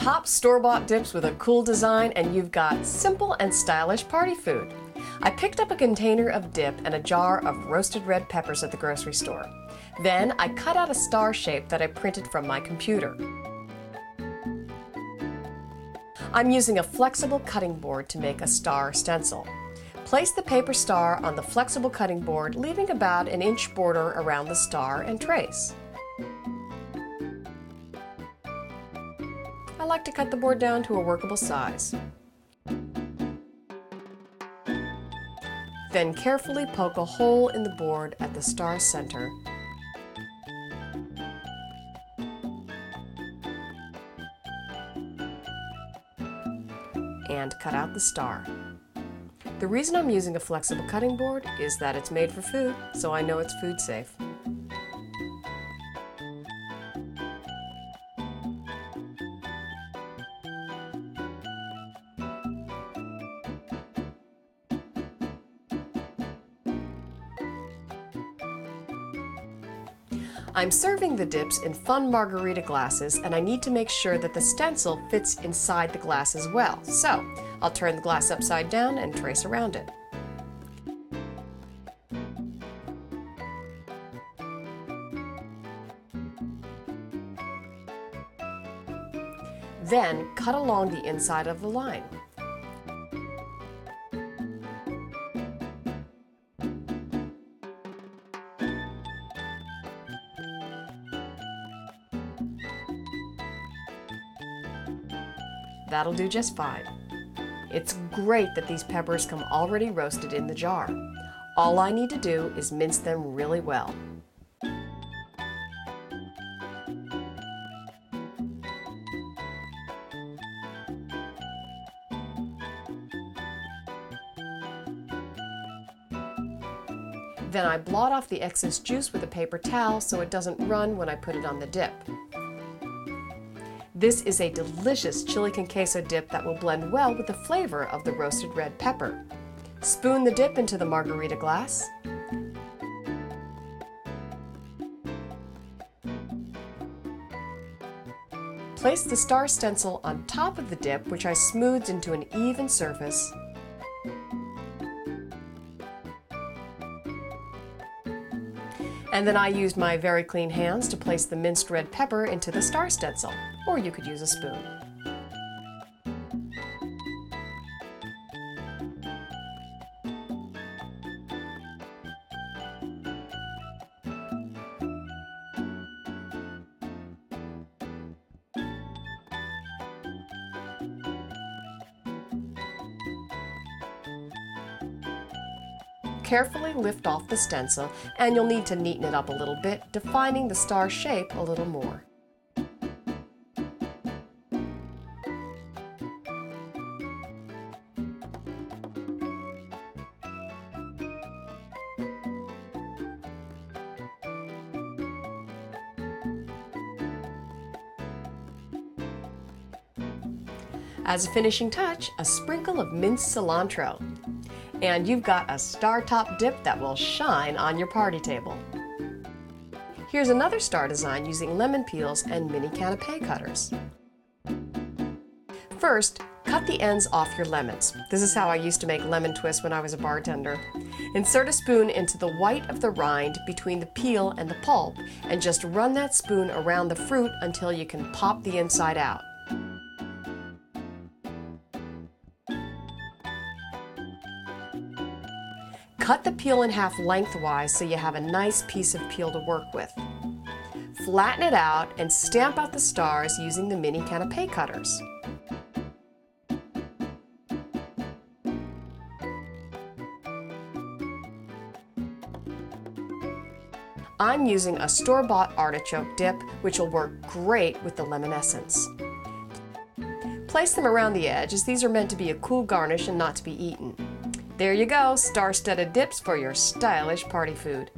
Top store-bought dips with a cool design and you've got simple and stylish party food. I picked up a container of dip and a jar of roasted red peppers at the grocery store. Then I cut out a star shape that I printed from my computer. I'm using a flexible cutting board to make a star stencil. Place the paper star on the flexible cutting board, leaving about an inch border around the star and trace. I like to cut the board down to a workable size. Then carefully poke a hole in the board at the star center and cut out the star. The reason I'm using a flexible cutting board is that it's made for food, so I know it's food safe. I'm serving the dips in fun margarita glasses and I need to make sure that the stencil fits inside the glass as well. So I'll turn the glass upside down and trace around it. Then cut along the inside of the line. That'll do just fine. It's great that these peppers come already roasted in the jar. All I need to do is mince them really well. Then I blot off the excess juice with a paper towel so it doesn't run when I put it on the dip. This is a delicious chili con queso dip that will blend well with the flavor of the roasted red pepper. Spoon the dip into the margarita glass. Place the star stencil on top of the dip, which I smoothed into an even surface. And then I used my very clean hands to place the minced red pepper into the star stencil or you could use a spoon. Carefully lift off the stencil and you'll need to neaten it up a little bit, defining the star shape a little more. As a finishing touch, a sprinkle of minced cilantro. And you've got a star top dip that will shine on your party table. Here's another star design using lemon peels and mini canapé cutters. First, cut the ends off your lemons. This is how I used to make lemon twists when I was a bartender. Insert a spoon into the white of the rind between the peel and the pulp and just run that spoon around the fruit until you can pop the inside out. Cut the peel in half lengthwise so you have a nice piece of peel to work with. Flatten it out and stamp out the stars using the mini canapé cutters. I'm using a store-bought artichoke dip, which will work great with the lemon essence. Place them around the edge as these are meant to be a cool garnish and not to be eaten. There you go, star-studded dips for your stylish party food.